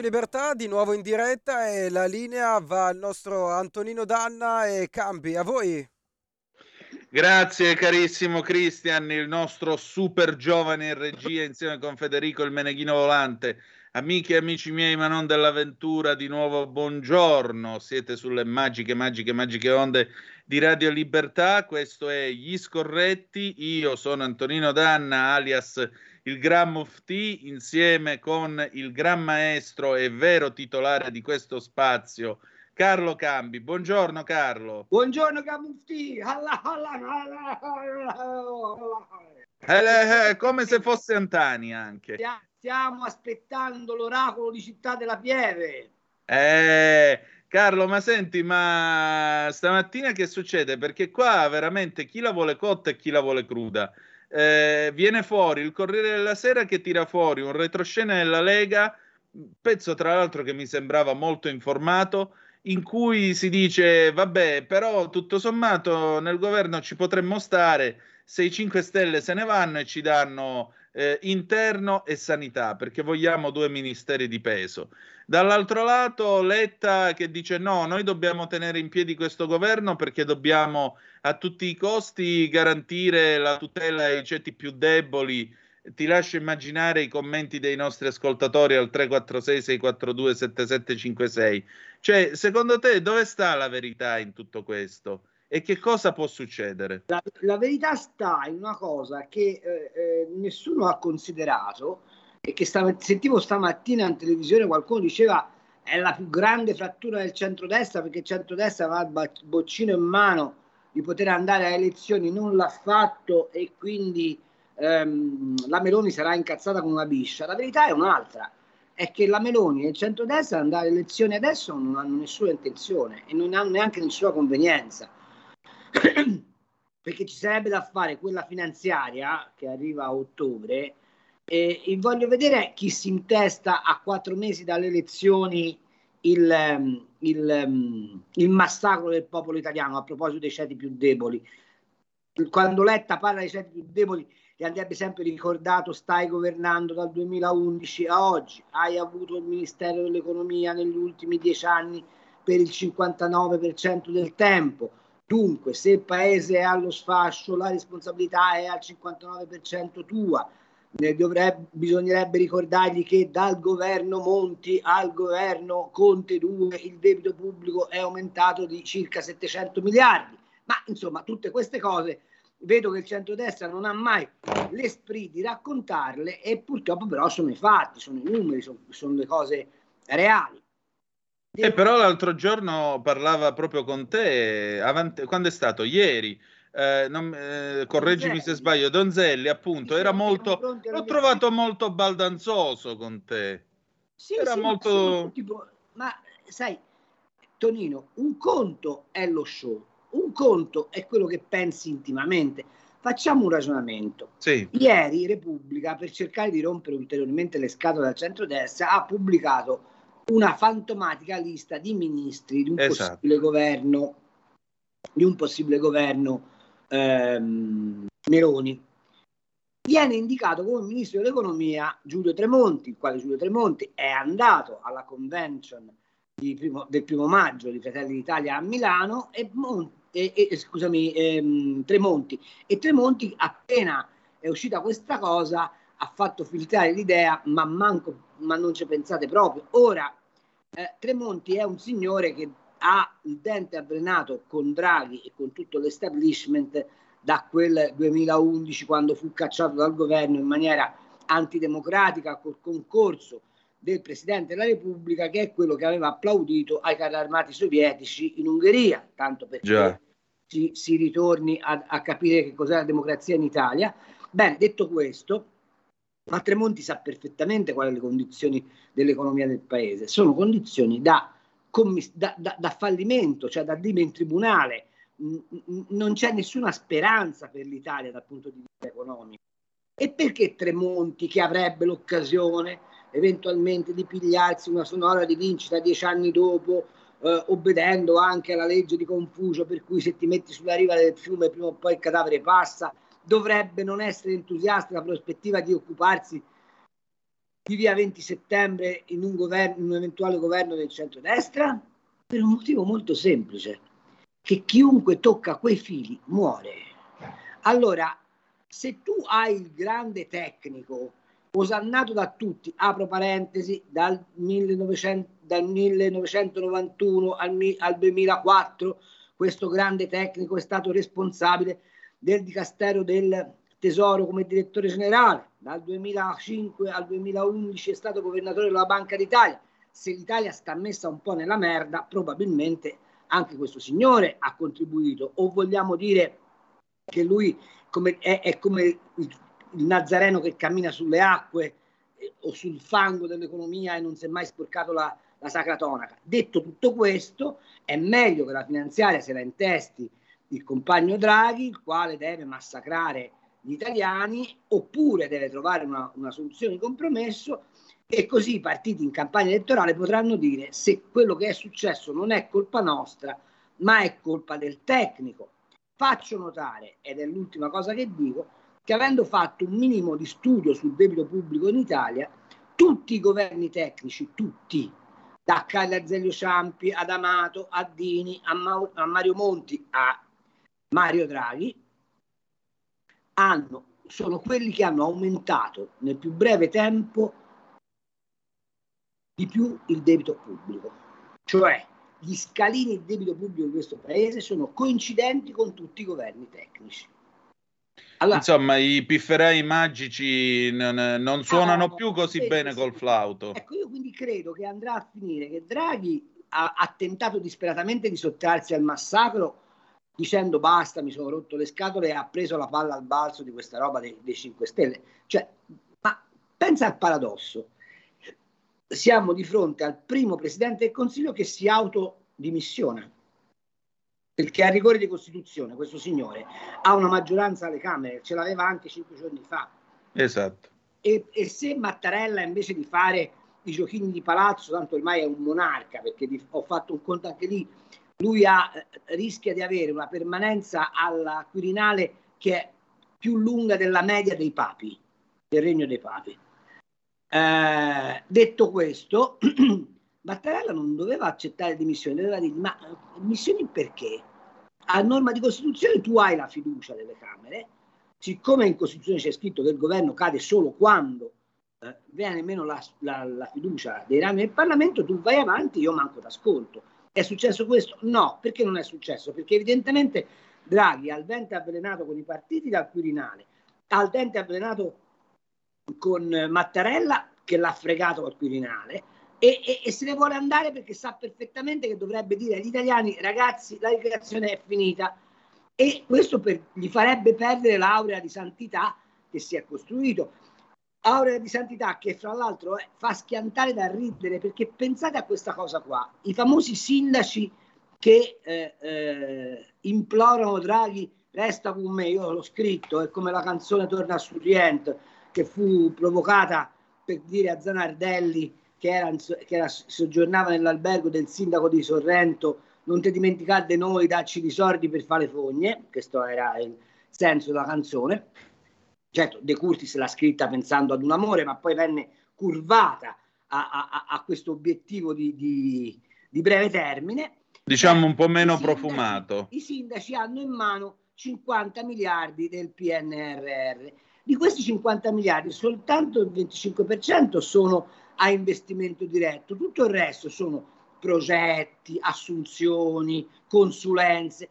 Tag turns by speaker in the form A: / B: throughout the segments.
A: Radio Libertà di nuovo in diretta e la linea va al nostro Antonino Danna e Campi. A voi.
B: Grazie carissimo Cristian, il nostro super giovane in regia insieme con Federico il Meneghino Volante. Amiche e amici miei, ma non dell'avventura, di nuovo buongiorno. Siete sulle magiche, magiche, magiche onde di Radio Libertà. Questo è Gli Scorretti. Io sono Antonino Danna, alias il Gran Mufti, insieme con il Gran Maestro e vero titolare di questo spazio, Carlo Cambi. Buongiorno Carlo.
C: Buongiorno Gran Mufti.
B: Eh, eh, come se fosse Antani anche.
C: Stiamo aspettando l'oracolo di Città della Pieve.
B: Eh, Carlo, ma senti, ma stamattina che succede? Perché qua veramente chi la vuole cotta e chi la vuole cruda. Eh, viene fuori il Corriere della Sera che tira fuori un retroscena della Lega, pezzo tra l'altro che mi sembrava molto informato, in cui si dice, vabbè, però tutto sommato nel governo ci potremmo stare se i 5 Stelle se ne vanno e ci danno eh, interno e sanità, perché vogliamo due ministeri di peso. Dall'altro lato, Letta che dice no, noi dobbiamo tenere in piedi questo governo perché dobbiamo a tutti i costi garantire la tutela ai ceti più deboli. Ti lascio immaginare i commenti dei nostri ascoltatori al 346 642 7756. Cioè, secondo te dove sta la verità in tutto questo? E che cosa può succedere?
C: La, la verità sta in una cosa che eh, eh, nessuno ha considerato e che stava, sentivo stamattina in televisione qualcuno diceva è la più grande frattura del centrodestra perché il centrodestra va al boccino in mano di poter andare a elezioni, non l'ha fatto e quindi ehm, la Meloni sarà incazzata con una biscia. La verità è un'altra, è che la Meloni e il centrodestra andare alle elezioni adesso non hanno nessuna intenzione e non hanno neanche nessuna convenienza perché ci sarebbe da fare quella finanziaria che arriva a ottobre e, e voglio vedere chi si intesta a quattro mesi dalle elezioni il, ehm, il, ehm, il, massacro del popolo italiano a proposito dei ceti più deboli. Quando Letta parla dei ceti più deboli, gli andrebbe sempre ricordato: stai governando dal 2011 a oggi, hai avuto il Ministero dell'Economia negli ultimi dieci anni per il 59% del tempo Dunque, se il paese è allo sfascio, la responsabilità è al 59% tua. Dovrebbe, bisognerebbe ricordargli che dal governo Monti al governo Conte 2 il debito pubblico è aumentato di circa 700 miliardi. Ma insomma, tutte queste cose vedo che il centrodestra non ha mai l'esprit di raccontarle e purtroppo però sono i fatti, sono i numeri, sono, sono le cose reali.
B: Eh, però l'altro giorno parlava proprio con te, avanti, quando è stato? Ieri. Eh, non, eh, correggimi Donzelli. se sbaglio, Donzelli appunto era molto l'ho trovato molto baldanzoso con te
C: sì, era sì, molto tipo, ma sai Tonino un conto è lo show un conto è quello che pensi intimamente facciamo un ragionamento
B: sì.
C: ieri Repubblica per cercare di rompere ulteriormente le scatole al centro-destra ha pubblicato una fantomatica lista di ministri di un esatto. possibile governo di un possibile governo ehm, Meloni. Viene indicato come ministro dell'economia Giulio Tremonti il quale Giulio Tremonti è andato alla convention primo, del primo maggio di Fratelli d'Italia a Milano e, e, e scusami ehm, Tremonti. E Tremonti appena è uscita questa cosa ha fatto filtrare l'idea ma manco ma non ci pensate proprio. Ora eh, Tremonti è un signore che ha il dente avvelenato con Draghi e con tutto l'establishment da quel 2011 quando fu cacciato dal governo in maniera antidemocratica col concorso del Presidente della Repubblica che è quello che aveva applaudito ai carri armati sovietici in Ungheria, tanto perché si, si, ritorni a, a capire che cos'è la democrazia in Italia. Bene, detto questo, Ma Tremonti sa perfettamente quali sono le condizioni dell'economia del paese. Sono condizioni da, da, da, da fallimento, cioè da dime in tribunale. Non c'è nessuna speranza per l'Italia dal punto di vista economico. E perché Tremonti, che avrebbe l'occasione eventualmente di pigliarsi una sonora rivincita dieci anni dopo, eh, obbedendo anche alla legge di Confucio, per cui se ti metti sulla riva del fiume prima o poi il cadavere passa, dovrebbe non essere entusiasta la prospettiva di occuparsi di via 20 settembre in un, governo, in un eventuale governo del centrodestra? Per un motivo molto semplice, che chiunque tocca quei fili muore. Allora, se tu hai il grande tecnico, osannato da tutti, apro parentesi, dal, 1900, dal 1991 al, al 2004, questo grande tecnico è stato responsabile del Dicastero del Tesoro come direttore generale, dal 2005 al 2011 è stato governatore della Banca d'Italia. Se l'Italia sta messa un po' nella merda, probabilmente anche questo signore ha contribuito. O vogliamo dire che lui come, è, è, come il, il, Nazareno che cammina sulle acque eh, o sul fango dell'economia e non si è mai sporcato la, la sacra tonaca. Detto tutto questo, è meglio che la finanziaria se la intesti il compagno Draghi, il quale deve massacrare gli italiani oppure deve trovare una, una soluzione di compromesso e così i partiti in campagna elettorale potranno dire se quello che è successo non è colpa nostra, ma è colpa del tecnico. Faccio notare, ed è l'ultima cosa che dico, che avendo fatto un minimo di studio sul debito pubblico in Italia, tutti i governi tecnici, tutti, da Carlo Azeglio Ciampi ad Amato, a Dini, a, Ma- a Mario Monti, a Mario Draghi, hanno, sono quelli che hanno aumentato nel più breve tempo di più il debito pubblico. Cioè gli scalini di debito pubblico di questo paese sono coincidenti con tutti i governi tecnici.
B: Allora, Insomma, i pifferei magici non, non suonano ah, più così bene col flauto.
C: Ecco, io quindi credo che andrà a finire che Draghi ha, ha tentato disperatamente di sottrarsi al massacro dicendo basta, mi sono rotto le scatole e ha preso la palla al balzo di questa roba dei, dei 5 Stelle. Cioè, ma pensa al paradosso. Siamo di fronte al primo Presidente del Consiglio che si autodimissiona. Perché a rigore di Costituzione questo signore ha una maggioranza alle Camere, ce l'aveva anche cinque giorni fa.
B: Esatto.
C: E, e se Mattarella invece di fare i giochini di palazzo, tanto ormai è un monarca, perché di, ho fatto un conto anche lì, lui ha, rischia di avere una permanenza alla Quirinale che è più lunga della media dei papi, del regno dei papi. Eh, detto questo, Mattarella non doveva accettare dimissioni, doveva dire ma eh, dimissioni perché? A norma di Costituzione tu hai la fiducia delle Camere, siccome in Costituzione c'è scritto che il governo cade solo quando eh, viene meno la, la, la fiducia dei rami del Parlamento, tu vai avanti, io manco d'ascolto. È successo questo? No, perché non è successo? Perché evidentemente Draghi al dente avvelenato con i partiti dal Quirinale, al dente avvelenato con Mattarella che l'ha fregato al Quirinale e, e, e, se ne vuole andare perché sa perfettamente che dovrebbe dire agli italiani ragazzi la ricreazione è finita e questo per, gli farebbe perdere l'aurea di santità che si è costruito aurea di santità che fra l'altro eh, fa schiantare da ridere perché pensate a questa cosa qua, i famosi sindaci che eh, eh, implorano Draghi resta con me, io l'ho scritto, è come la canzone Torna a Surrient che fu provocata per dire a Zanardelli che, era, che era, soggiornava nell'albergo del sindaco di Sorrento. Non ti dimenticate di noi, dacci di soldi per fare fogne, questo era il senso della canzone certo De Curtis l'ha scritta pensando ad un amore, ma poi venne curvata a, a, a questo obiettivo di, di, di, breve termine.
B: Diciamo un po' meno I sindaci, profumato.
C: I sindaci hanno in mano 50 miliardi del PNRR. Di questi 50 miliardi soltanto il 25% sono a investimento diretto, tutto il resto sono progetti, assunzioni, consulenze.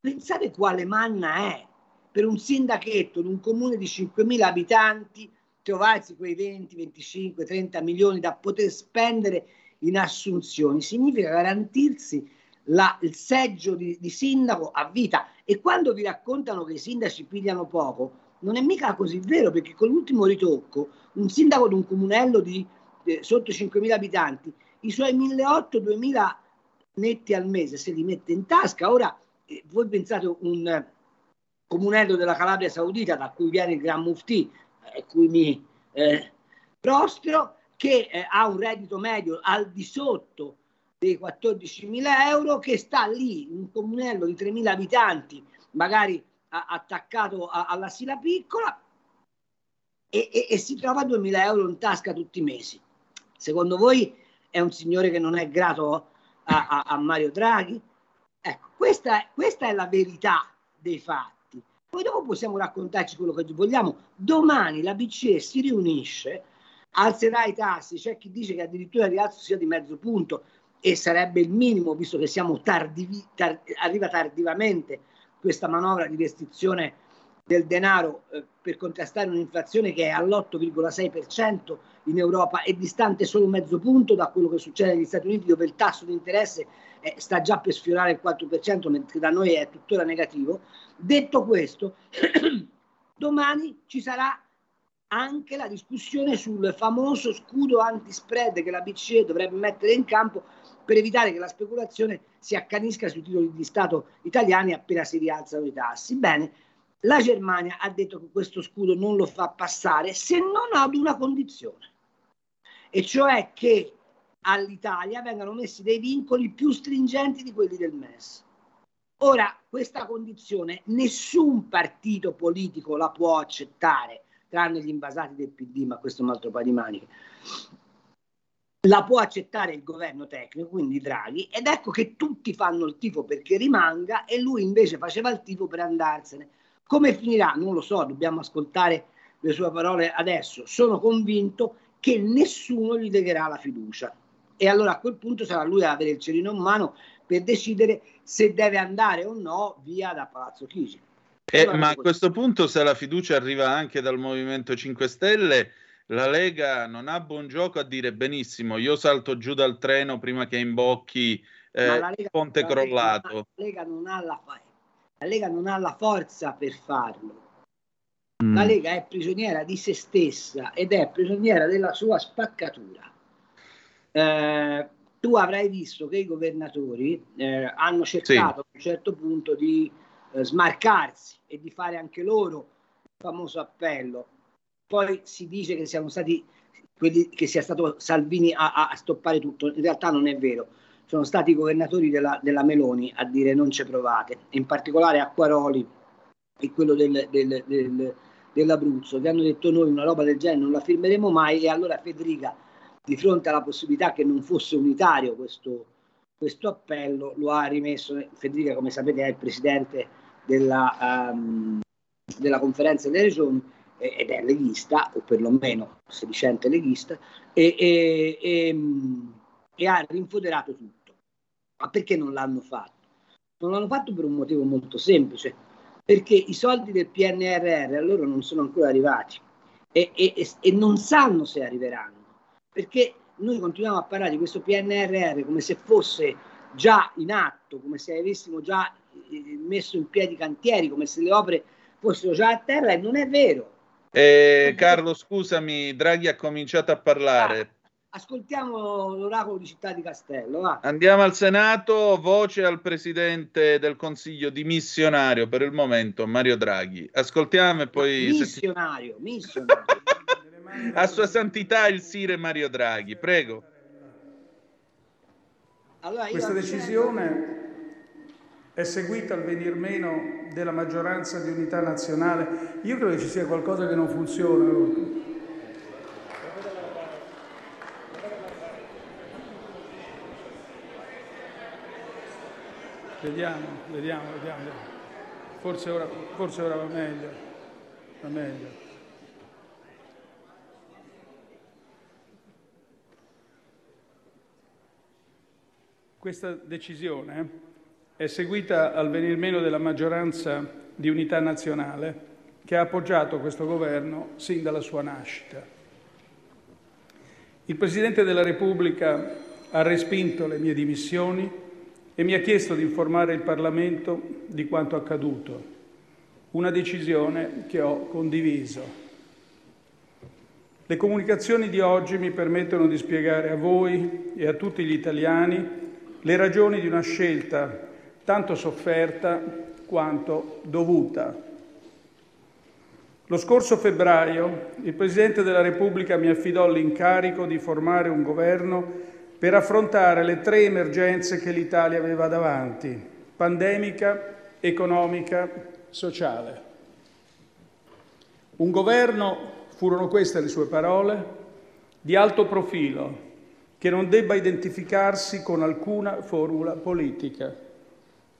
C: Pensate quale manna è per un sindachetto in un comune di 5.000 abitanti trovarsi quei 20, 25, 30 milioni da poter spendere in assunzioni significa garantirsi la, il seggio di, di, sindaco a vita e quando vi raccontano che i sindaci pigliano poco non è mica così vero perché con l'ultimo ritocco un sindaco di un comunello di eh, sotto 5.000 abitanti i suoi 1.800-2.000 netti al mese se li mette in tasca. Ora eh, voi pensate un comunello della Calabria Saudita da cui viene il Gran Mufti, eh, cui mi eh, prostro, che eh, ha un reddito medio al di sotto dei 14.000 euro, che sta lì, un comunello di 3.000 abitanti, magari a, attaccato a, alla Sila Piccola, e, e, e si trova 2.000 euro in tasca tutti i mesi. Secondo voi è un signore che non è grato a, a, a Mario Draghi? Ecco, questa, questa è la verità dei fatti. Poi dopo possiamo raccontarci quello che vogliamo. Domani la BCE si riunisce, alzerà i tassi, c'è chi dice che addirittura il rialzo sia di mezzo punto e sarebbe il minimo visto che siamo tardivi, tar- arriva tardivamente questa manovra di restrizione del denaro eh, per contrastare un'inflazione che è all'8,6% in Europa e distante solo mezzo punto da quello che succede negli Stati Uniti dove il tasso di interesse eh, sta già per sfiorare il 4% mentre da noi è tuttora negativo. Detto questo, domani ci sarà anche la discussione sul famoso scudo anti-spread che la BCE dovrebbe mettere in campo per evitare che la speculazione si accanisca sui titoli di Stato italiani appena si rialzano i tassi. Bene, la Germania ha detto che questo scudo non lo fa passare se non ad una condizione, e cioè che all'Italia vengano messi dei vincoli più stringenti di quelli del MES. Ora, questa condizione nessun partito politico la può accettare, tranne gli invasati del PD, ma questo è un altro paio di maniche. La può accettare il governo tecnico, quindi Draghi, ed ecco che tutti fanno il tifo perché rimanga e lui invece faceva il tifo per andarsene. Come finirà? Non lo so, dobbiamo ascoltare le sue parole adesso. Sono convinto che nessuno gli legherà la fiducia. E allora a quel punto sarà lui ad avere il cerino in mano per decidere se deve andare o no via da Palazzo Chigi.
B: Eh, ma a questo punto, se la fiducia arriva anche dal Movimento 5 Stelle, la Lega non ha buon gioco a dire benissimo, io salto giù dal treno prima che imbocchi eh, il ponte crollato.
C: La Lega non ha la, la Lega non ha la forza per farlo. Mm. La Lega è prigioniera di se stessa ed è prigioniera della sua spaccatura. Eh, tu avrai visto che i governatori eh, hanno cercato sì. a un certo punto di eh, smarcarsi e di fare anche loro il famoso appello. Poi si dice che siano stati quelli che sia stato Salvini a, a stoppare tutto. In realtà non è vero sono stati i governatori della, della Meloni a dire non ci provate, in particolare Acquaroli e quello del, del, del, dell'Abruzzo, che hanno detto noi una roba del genere non la firmeremo mai e allora Federica, di fronte alla possibilità che non fosse unitario questo, questo appello, lo ha rimesso, Federica come sapete è il presidente della, um, della conferenza delle regioni ed è leghista, o perlomeno sedicente leghista, e, e, e, e ha rinfoderato tutto. Ma perché non l'hanno fatto? Non l'hanno fatto per un motivo molto semplice, perché i soldi del PNRR a loro non sono ancora arrivati e, e, e non sanno se arriveranno, perché noi continuiamo a parlare di questo PNRR come se fosse già in atto, come se avessimo già eh, messo in piedi cantieri, come se le opere fossero già a terra e non è vero.
B: Eh, Carlo, scusami, Draghi ha cominciato a parlare. Ah
C: ascoltiamo l'oracolo di Città di Castello. Va.
B: Andiamo al Senato, voce al Presidente del Consiglio dimissionario per il momento, Mario Draghi. Ascoltiamo e poi...
C: Missionario, missionario.
B: A Sua Santità il Sire Mario Draghi, prego.
D: Allora, Questa decisione è seguita al venir meno della maggioranza di unità nazionale. Io credo che ci sia qualcosa che non funziona. Vediamo, vediamo, vediamo. Forse ora, forse ora va meglio. Va meglio. Questa decisione è seguita al venir meno della maggioranza di unità nazionale che ha appoggiato questo governo sin dalla sua nascita. Il Presidente della Repubblica ha respinto le mie dimissioni e mi ha chiesto di informare il Parlamento di quanto accaduto. una decisione che ho condiviso. Le comunicazioni di oggi mi permettono di spiegare a voi e a tutti gli italiani le ragioni di una scelta tanto sofferta quanto dovuta. Lo scorso febbraio il Presidente della Repubblica mi affidò l'incarico di formare un governo per affrontare le tre emergenze che l'Italia aveva davanti: pandemica, economica, sociale. Un governo furono queste le sue parole, di alto profilo, che non debba identificarsi con alcuna formula politica.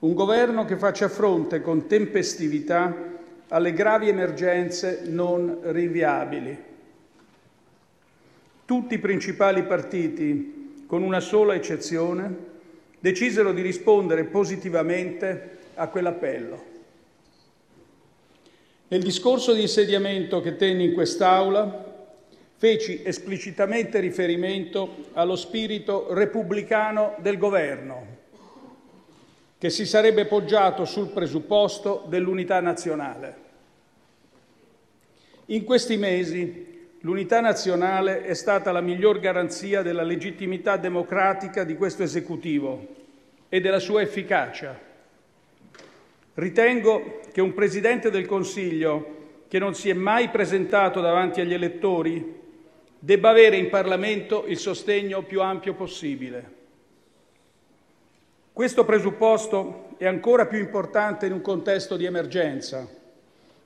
D: Un governo che faccia fronte con tempestività alle gravi emergenze non rinviabili. Tutti i principali partiti, con una sola eccezione, decisero di rispondere positivamente a quell'appello. Nel discorso di insediamento che tenni in quest'Aula feci esplicitamente riferimento allo spirito repubblicano del Governo, che si sarebbe poggiato sul presupposto dell'unità nazionale. In questi mesi l'unità nazionale è stata la miglior garanzia della legittimità democratica di questo esecutivo e della sua efficacia. Ritengo che un Presidente del Consiglio che non si è mai presentato davanti agli elettori debba avere in Parlamento il sostegno più ampio possibile. Questo presupposto è ancora più importante in un contesto di emergenza,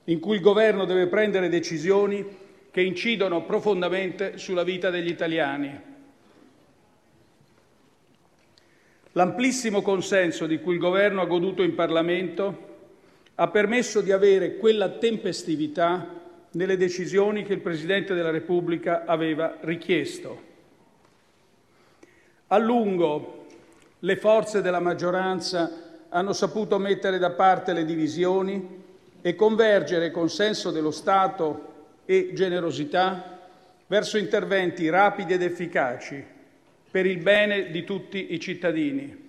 D: in cui il Governo deve prendere decisioni che incidono profondamente sulla vita degli italiani. L'amplissimo consenso di cui il Governo ha goduto in Parlamento ha permesso di avere quella tempestività nelle decisioni che il Presidente della Repubblica aveva richiesto. A lungo le forze della maggioranza hanno saputo mettere da parte le divisioni e convergere con senso dello Stato e generosità verso interventi rapidi ed efficaci per il bene di tutti i cittadini.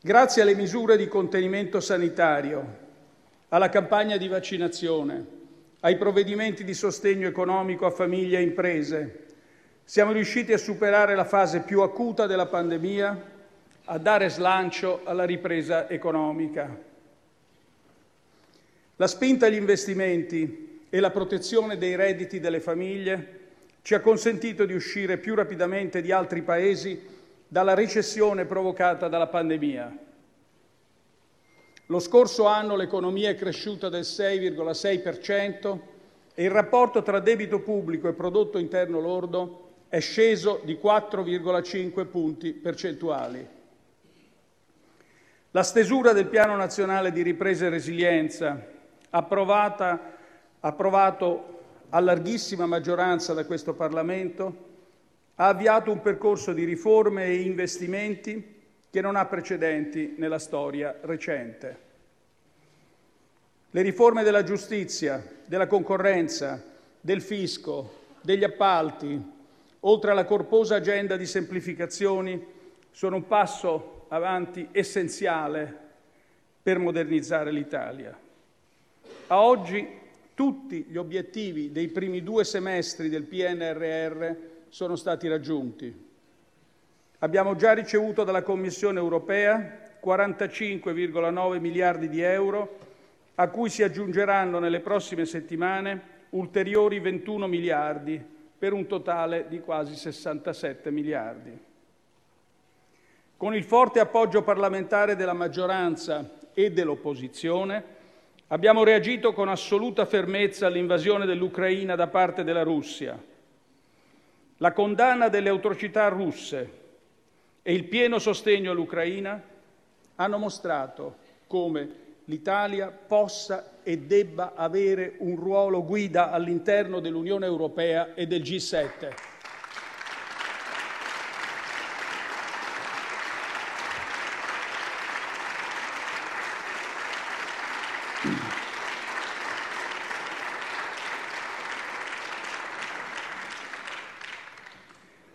D: Grazie alle misure di contenimento sanitario, alla campagna di vaccinazione, ai provvedimenti di sostegno economico a famiglie e imprese, siamo riusciti a superare la fase più acuta della pandemia, a dare slancio alla ripresa economica. La spinta agli investimenti e la protezione dei redditi delle famiglie ci ha consentito di uscire più rapidamente di altri Paesi dalla recessione provocata dalla pandemia. Lo scorso anno l'economia è cresciuta del 6,6% e il rapporto tra debito pubblico e prodotto interno lordo è sceso di 4,5 punti percentuali. La stesura del Piano nazionale di ripresa e resilienza, approvata, approvato a larghissima maggioranza da questo Parlamento, ha avviato un percorso di riforme e investimenti che non ha precedenti nella storia recente. Le riforme della giustizia, della concorrenza, del fisco, degli appalti, oltre alla corposa agenda di semplificazioni, sono un passo avanti essenziale per modernizzare l'Italia. A oggi tutti gli obiettivi dei primi due semestri del PNRR sono stati raggiunti. Abbiamo già ricevuto dalla Commissione europea 45,9 miliardi di euro, a cui si aggiungeranno nelle prossime settimane ulteriori 21 miliardi, per un totale di quasi 67 miliardi. Con il forte appoggio parlamentare della maggioranza e dell'opposizione, Abbiamo reagito con assoluta fermezza all'invasione dell'Ucraina da parte della Russia. La condanna delle atrocità russe e il pieno sostegno all'Ucraina hanno mostrato come l'Italia possa e debba avere un ruolo guida all'interno dell'Unione Europea e del G7.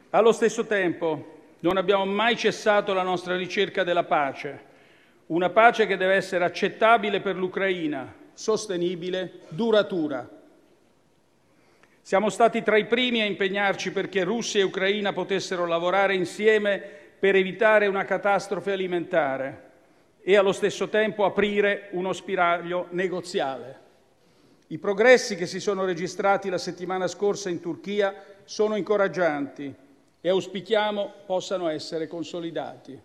D: Allo stesso tempo non abbiamo mai cessato la nostra ricerca della pace, una pace che deve essere accettabile per l'Ucraina, sostenibile, duratura. Siamo stati tra i primi a impegnarci perché Russia e Ucraina potessero lavorare insieme per evitare una catastrofe alimentare e allo stesso tempo aprire uno spiraglio negoziale. I progressi che si sono registrati la settimana scorsa in Turchia sono incoraggianti e auspichiamo possano essere consolidati.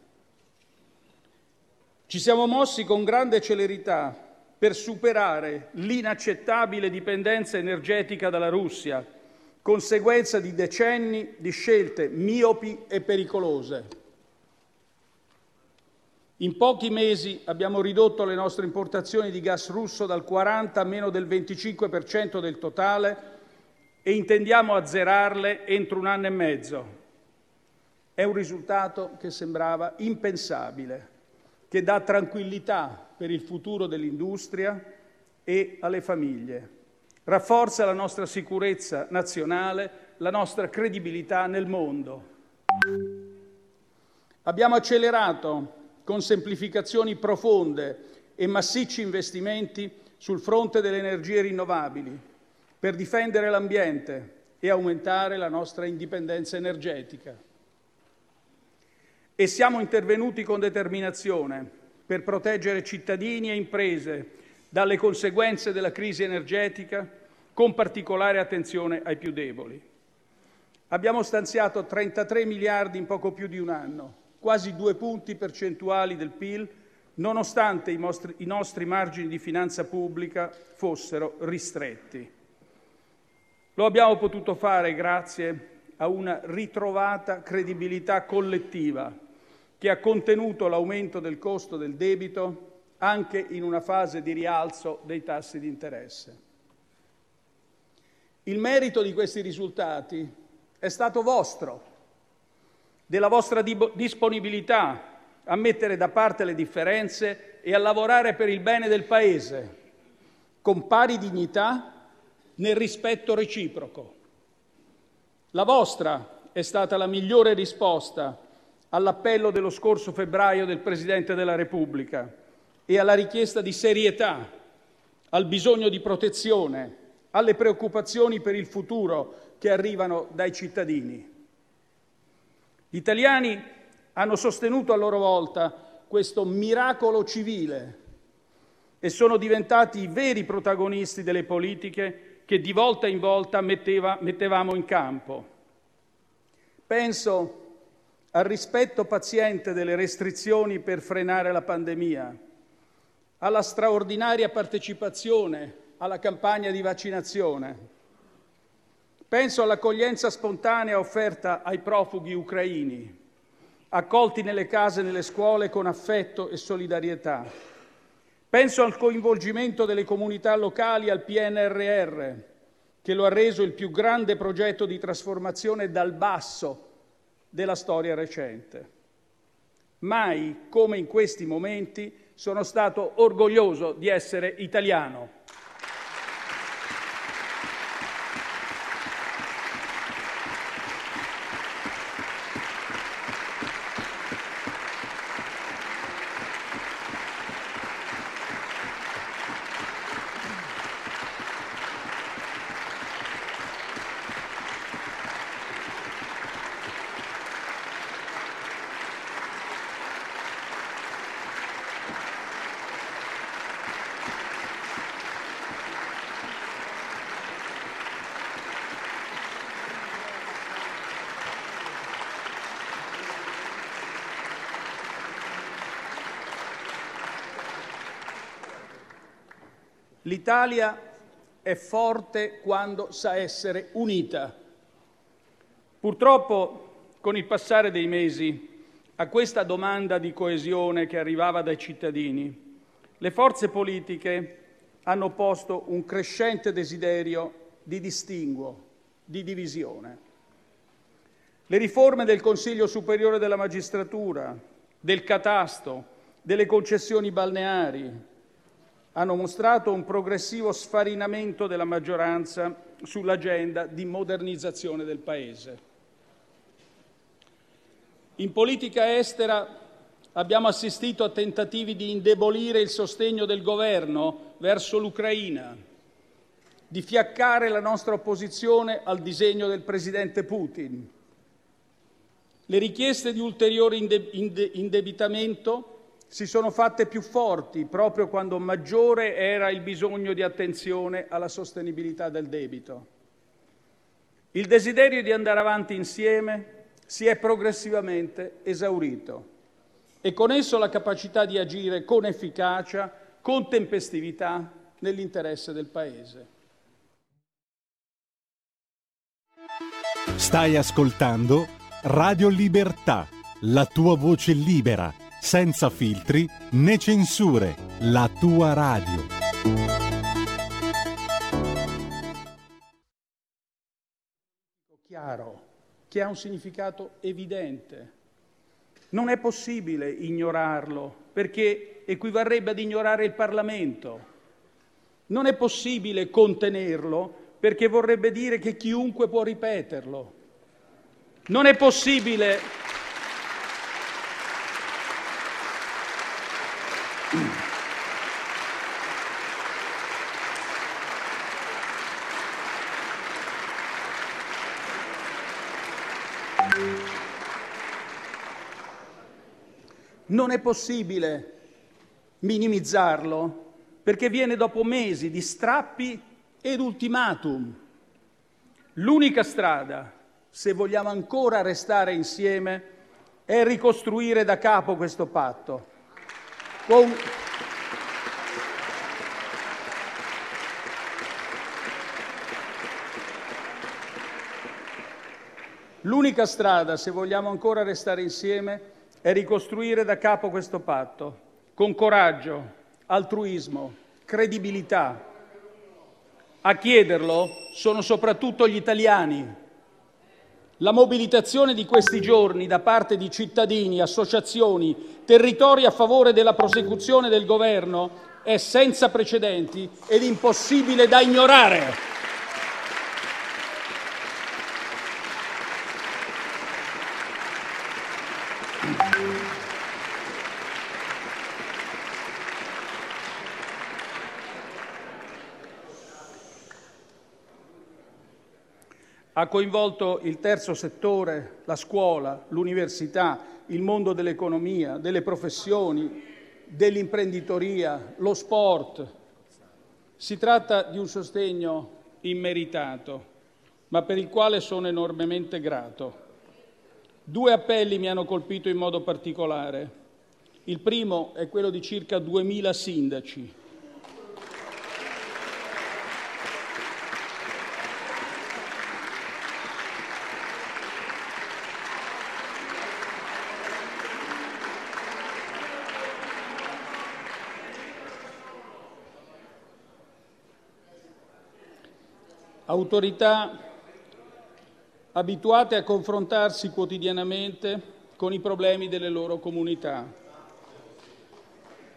D: Ci siamo mossi con grande celerità per superare l'inaccettabile dipendenza energetica dalla Russia, conseguenza di decenni di scelte miopi e pericolose. In pochi mesi abbiamo ridotto le nostre importazioni di gas russo dal 40 a meno del 25% del totale e intendiamo azzerarle entro un anno e mezzo. È un risultato che sembrava impensabile che dà tranquillità per il futuro dell'industria e alle famiglie. Rafforza la nostra sicurezza nazionale, la nostra credibilità nel mondo. Abbiamo accelerato con semplificazioni profonde e massicci investimenti sul fronte delle energie rinnovabili per difendere l'ambiente e aumentare la nostra indipendenza energetica e siamo intervenuti con determinazione per proteggere cittadini e imprese dalle conseguenze della crisi energetica, con particolare attenzione ai più deboli. Abbiamo stanziato 33 miliardi in poco più di un anno, quasi due punti percentuali del PIL, nonostante i nostri, i nostri margini di finanza pubblica fossero ristretti. Lo abbiamo potuto fare grazie a una ritrovata credibilità collettiva che ha contenuto l'aumento del costo del debito anche in una fase di rialzo dei tassi di interesse. Il merito di questi risultati è stato vostro, della vostra disponibilità a mettere da parte le differenze e a lavorare per il bene del Paese, con pari dignità nel rispetto reciproco. La vostra è stata la migliore risposta all'appello dello scorso febbraio del Presidente della Repubblica e alla richiesta di serietà, al bisogno di protezione, alle preoccupazioni per il futuro che arrivano dai cittadini. Gli italiani hanno sostenuto a loro volta questo miracolo civile e sono diventati i veri protagonisti delle politiche che di volta in volta metteva, mettevamo in campo. Penso al rispetto paziente delle restrizioni per frenare la pandemia, alla straordinaria partecipazione alla campagna di vaccinazione. Penso all'accoglienza spontanea offerta ai profughi ucraini, accolti nelle case e nelle scuole con affetto e solidarietà. Penso al coinvolgimento delle comunità locali al PNRR, che lo ha reso il più grande progetto di trasformazione dal basso della storia recente. Mai come in questi momenti sono stato orgoglioso di essere italiano. L'Italia è forte quando sa essere unita. Purtroppo, con il passare dei mesi, a questa domanda di coesione che arrivava dai cittadini, le forze politiche hanno posto un crescente desiderio di distinguo, di divisione. Le riforme del Consiglio Superiore della Magistratura, del catasto, delle concessioni balneari, hanno mostrato un progressivo sfarinamento della maggioranza sull'agenda di modernizzazione del Paese. In politica estera abbiamo assistito a tentativi di indebolire il sostegno del governo verso l'Ucraina, di fiaccare la nostra opposizione al disegno del presidente Putin. Le richieste di ulteriore indebitamento si sono fatte più forti proprio quando maggiore era il bisogno di attenzione alla sostenibilità del debito. Il desiderio di andare avanti insieme si è progressivamente esaurito e con esso la capacità di agire con efficacia, con tempestività nell'interesse del Paese.
E: Stai ascoltando Radio Libertà, la tua voce libera, senza filtri né censure, la tua radio.
D: chiaro, che ha un significato evidente. Non è possibile ignorarlo perché equivarrebbe ad ignorare il Parlamento. Non è possibile contenerlo perché vorrebbe dire che chiunque può ripeterlo. Non è possibile Non è possibile minimizzarlo perché viene dopo mesi di strappi ed ultimatum. L'unica strada, se vogliamo ancora restare insieme, è ricostruire da capo questo patto. Con... L'unica strada, se vogliamo ancora restare insieme, è ricostruire da capo questo patto, con coraggio, altruismo, credibilità. A chiederlo sono soprattutto gli italiani. La mobilitazione di questi giorni da parte di cittadini, associazioni, territori a favore della prosecuzione del governo è senza precedenti ed impossibile da ignorare. Ha coinvolto il terzo settore, la scuola, l'università, il mondo dell'economia, delle professioni, dell'imprenditoria, lo sport. Si tratta di un sostegno immeritato, ma per il quale sono enormemente grato. Due appelli mi hanno colpito in modo particolare. Il primo è quello di circa 2.000 sindaci autorità abituate a confrontarsi quotidianamente con i problemi delle loro comunità.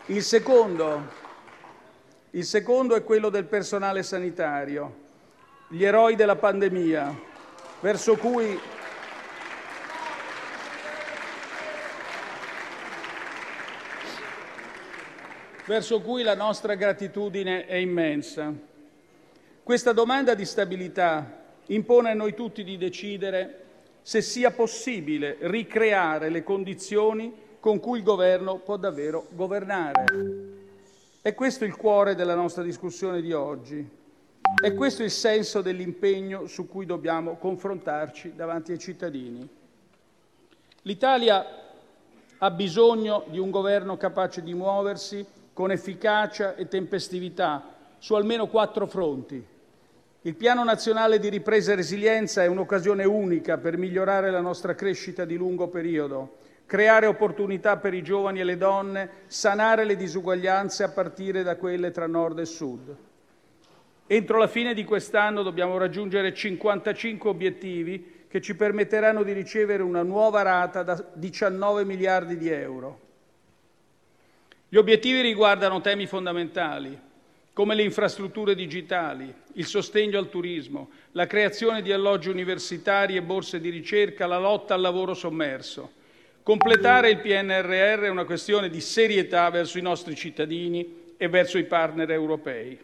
D: Il secondo, il secondo è quello del personale sanitario, gli eroi della pandemia, verso cui verso cui la nostra gratitudine è immensa. Questa domanda di stabilità impone a noi tutti di decidere se sia possibile ricreare le condizioni con cui il governo può davvero governare. È questo il cuore della nostra discussione di oggi. È questo il senso dell'impegno su cui dobbiamo confrontarci davanti ai cittadini. L'Italia ha bisogno di un governo capace di muoversi con efficacia e tempestività su almeno quattro fronti. Il Piano nazionale di ripresa e resilienza è un'occasione unica per migliorare la nostra crescita di lungo periodo, creare opportunità per i giovani e le donne, sanare le disuguaglianze a partire da quelle tra nord e sud. Entro la fine di quest'anno dobbiamo raggiungere 55 obiettivi che ci permetteranno di ricevere una nuova rata da 19 miliardi di euro. Gli obiettivi riguardano temi fondamentali come le infrastrutture digitali, il sostegno al turismo, la creazione di alloggi universitari e borse di ricerca, la lotta al lavoro sommerso. Completare il PNRR è una questione di serietà verso i nostri cittadini e verso i partner europei.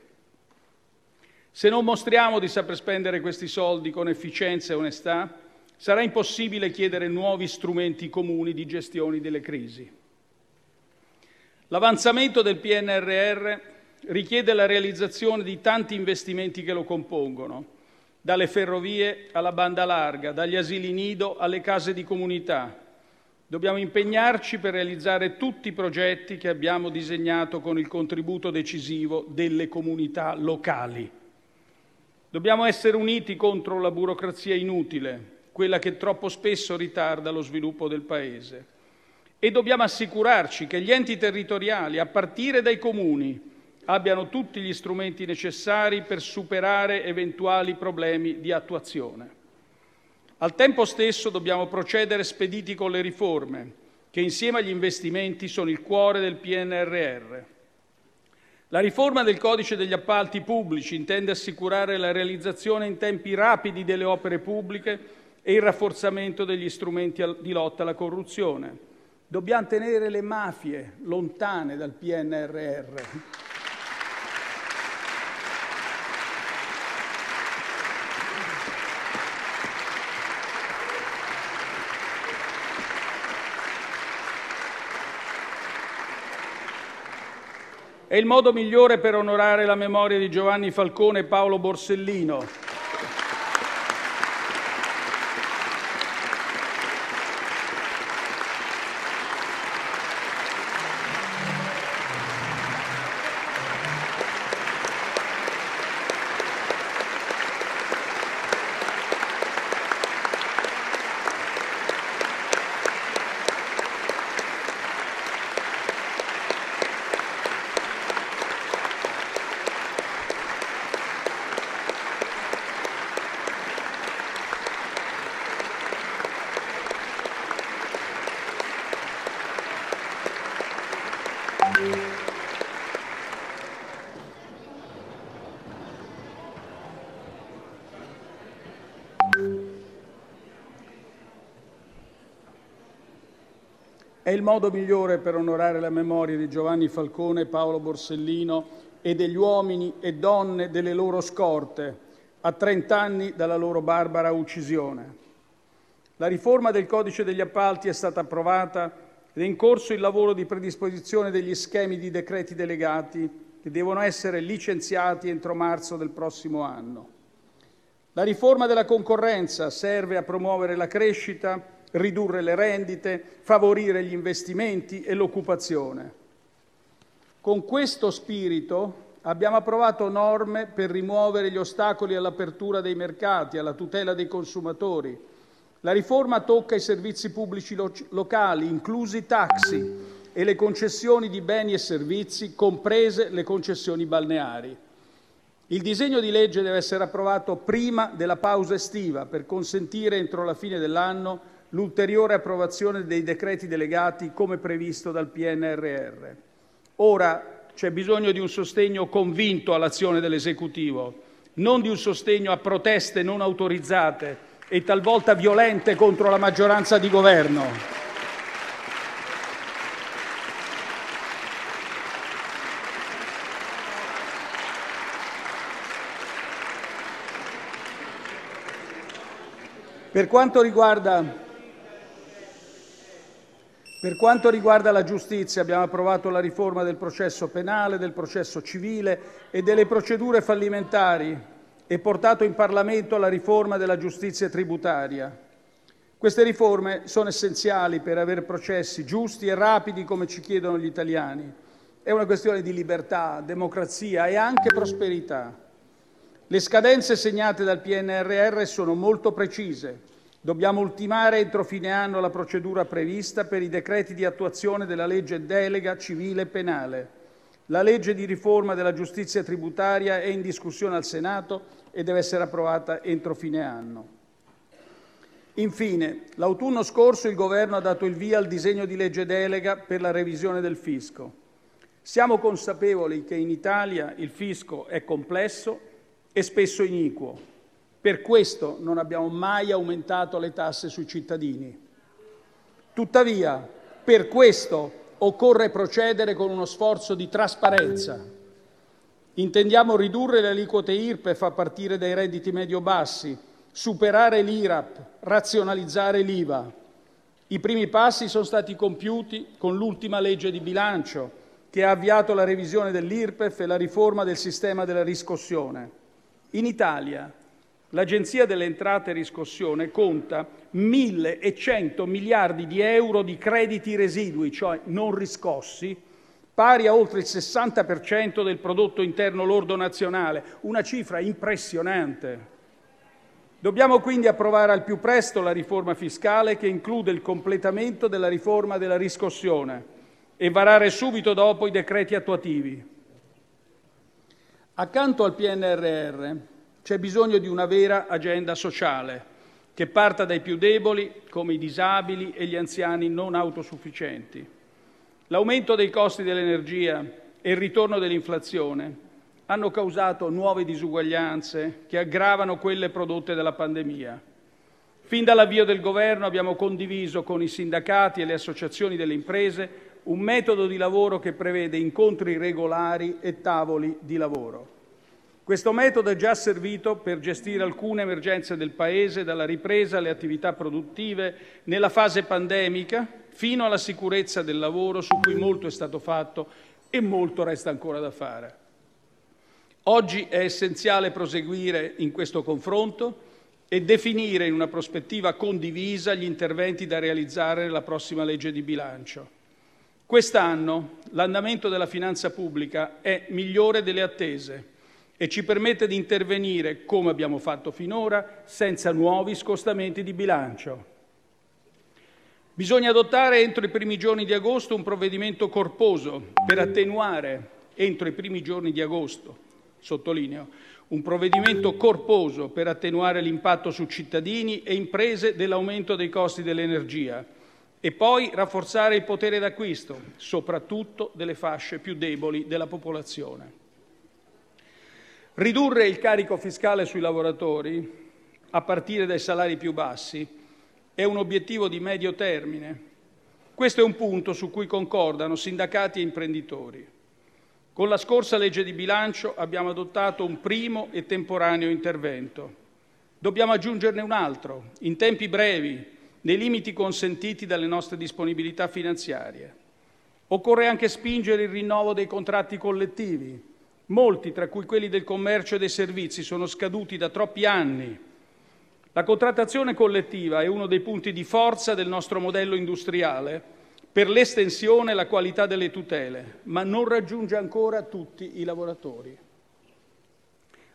D: Se non mostriamo di saper spendere questi soldi con efficienza e onestà, sarà impossibile chiedere nuovi strumenti comuni di gestione delle crisi. L'avanzamento del PNRR richiede la realizzazione di tanti investimenti che lo compongono, dalle ferrovie alla banda larga, dagli asili nido alle case di comunità, Dobbiamo impegnarci per realizzare tutti i progetti che abbiamo disegnato con il contributo decisivo delle comunità locali. Dobbiamo essere uniti contro la burocrazia inutile, quella che troppo spesso ritarda lo sviluppo del Paese. E dobbiamo assicurarci che gli enti territoriali, a partire dai comuni, abbiano tutti gli strumenti necessari per superare eventuali problemi di attuazione. Al tempo stesso dobbiamo procedere spediti con le riforme, che insieme agli investimenti sono il cuore del PNRR. La riforma del codice degli appalti pubblici intende assicurare la realizzazione in tempi rapidi delle opere pubbliche e il rafforzamento degli strumenti di lotta alla corruzione. Dobbiamo tenere le mafie lontane dal PNRR. È il modo migliore per onorare la memoria di Giovanni Falcone e Paolo Borsellino. È il modo migliore per onorare la memoria di Giovanni Falcone e Paolo Borsellino e degli uomini e donne delle loro scorte a 30 anni dalla loro barbara uccisione. La riforma del codice degli appalti è stata approvata ed è in corso il lavoro di predisposizione degli schemi di decreti delegati che devono essere licenziati entro marzo del prossimo anno. La riforma della concorrenza serve a promuovere la crescita ridurre le rendite, favorire gli investimenti e l'occupazione. Con questo spirito abbiamo approvato norme per rimuovere gli ostacoli all'apertura dei mercati, alla tutela dei consumatori. La riforma tocca i servizi pubblici lo- locali, inclusi taxi e le concessioni di beni e servizi, comprese le concessioni balneari. Il disegno di legge deve essere approvato prima della pausa estiva per consentire entro la fine dell'anno l'ulteriore approvazione dei decreti delegati come previsto dal PNRR. Ora c'è bisogno di un sostegno convinto all'azione dell'Esecutivo, non di un sostegno a proteste non autorizzate e talvolta violente contro la maggioranza di governo. Per quanto riguarda per quanto riguarda la giustizia, abbiamo approvato la riforma del processo penale, del processo civile e delle procedure fallimentari e portato in Parlamento la riforma della giustizia tributaria. Queste riforme sono essenziali per avere processi giusti e rapidi come ci chiedono gli italiani. È una questione di libertà, democrazia e anche prosperità. Le scadenze segnate dal PNRR sono molto precise Dobbiamo ultimare entro fine anno la procedura prevista per i decreti di attuazione della legge delega civile e penale. La legge di riforma della giustizia tributaria è in discussione al Senato e deve essere approvata entro fine anno. Infine, l'autunno scorso il Governo ha dato il via al disegno di legge delega per la revisione del fisco. Siamo consapevoli che in Italia il fisco è complesso e spesso iniquo. Per questo non abbiamo mai aumentato le tasse sui cittadini. Tuttavia, per questo occorre procedere con uno sforzo di trasparenza. Intendiamo ridurre le aliquote IRPEF a partire dai redditi medio-bassi, superare l'IRAP, razionalizzare l'IVA. I primi passi sono stati compiuti con l'ultima legge di bilancio, che ha avviato la revisione dell'IRPEF e la riforma del sistema della riscossione. In Italia l'Agenzia delle entrate e riscossione conta 1.100 miliardi di euro di crediti residui, cioè non riscossi, pari a oltre il 60 per cento del prodotto interno lordo nazionale, una cifra impressionante. Dobbiamo quindi approvare al più presto la riforma fiscale che include il completamento della riforma della riscossione e varare subito dopo i decreti attuativi. Accanto al PNRR c'è bisogno di una vera agenda sociale che parta dai più deboli, come i disabili e gli anziani non autosufficienti. L'aumento dei costi dell'energia e il ritorno dell'inflazione hanno causato nuove disuguaglianze che aggravano quelle prodotte dalla pandemia. Fin dall'avvio del Governo abbiamo condiviso con i sindacati e le associazioni delle imprese un metodo di lavoro che prevede incontri regolari e tavoli di lavoro. Questo metodo è già servito per gestire alcune emergenze del Paese, dalla ripresa alle attività produttive nella fase pandemica, fino alla sicurezza del lavoro, su cui molto è stato fatto e molto resta ancora da fare. Oggi è essenziale proseguire in questo confronto e definire in una prospettiva condivisa gli interventi da realizzare nella prossima legge di bilancio. Quest'anno l'andamento della finanza pubblica è migliore delle attese e ci permette di intervenire, come abbiamo fatto finora, senza nuovi scostamenti di bilancio. Bisogna adottare entro i primi giorni di agosto un provvedimento corposo per attenuare, entro i primi giorni di agosto, sottolineo, un provvedimento corposo per attenuare l'impatto su cittadini e imprese dell'aumento dei costi dell'energia e poi rafforzare il potere d'acquisto, soprattutto delle fasce più deboli della popolazione. Ridurre il carico fiscale sui lavoratori, a partire dai salari più bassi, è un obiettivo di medio termine. Questo è un punto su cui concordano sindacati e imprenditori. Con la scorsa legge di bilancio abbiamo adottato un primo e temporaneo intervento. Dobbiamo aggiungerne un altro, in tempi brevi, nei limiti consentiti dalle nostre disponibilità finanziarie. Occorre anche spingere il rinnovo dei contratti collettivi. Molti, tra cui quelli del commercio e dei servizi, sono scaduti da troppi anni. La contrattazione collettiva è uno dei punti di forza del nostro modello industriale per l'estensione e la qualità delle tutele, ma non raggiunge ancora tutti i lavoratori.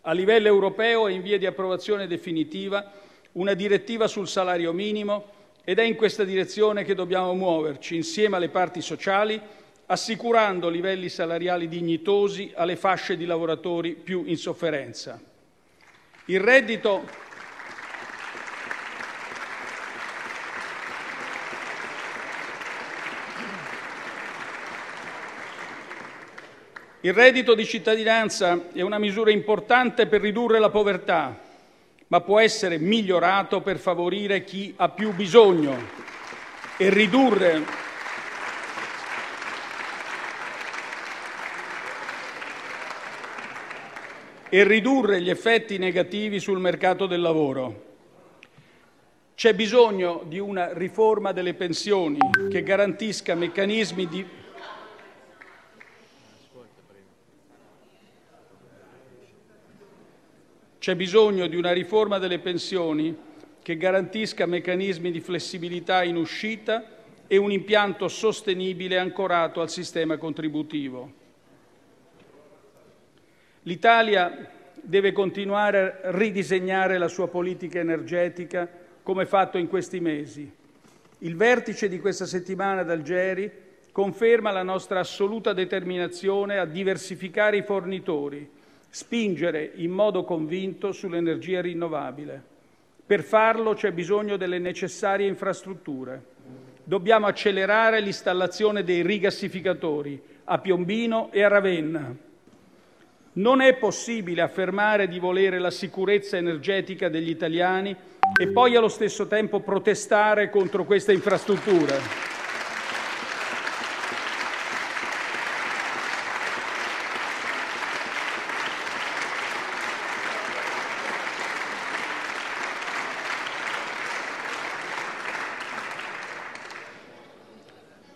D: A livello europeo è in via di approvazione definitiva una direttiva sul salario minimo ed è in questa direzione che dobbiamo muoverci insieme alle parti sociali, assicurando livelli salariali dignitosi alle fasce di lavoratori più in sofferenza. Il reddito Il reddito di cittadinanza è una misura importante per ridurre la povertà, ma può essere migliorato per favorire chi ha più bisogno e ridurre e ridurre gli effetti negativi sul mercato del lavoro. C'è bisogno di una riforma delle pensioni che garantisca meccanismi di C'è bisogno di una riforma delle pensioni che garantisca meccanismi di flessibilità in uscita e un impianto sostenibile ancorato al sistema contributivo. L'Italia deve continuare a ridisegnare la sua politica energetica come fatto in questi mesi. Il vertice di questa settimana ad Algeri conferma la nostra assoluta determinazione a diversificare i fornitori spingere in modo convinto sull'energia rinnovabile. Per farlo c'è bisogno delle necessarie infrastrutture. Dobbiamo accelerare l'installazione dei rigassificatori a Piombino e a Ravenna. Non è possibile affermare di volere la sicurezza energetica degli italiani e poi allo stesso tempo protestare contro queste infrastrutture.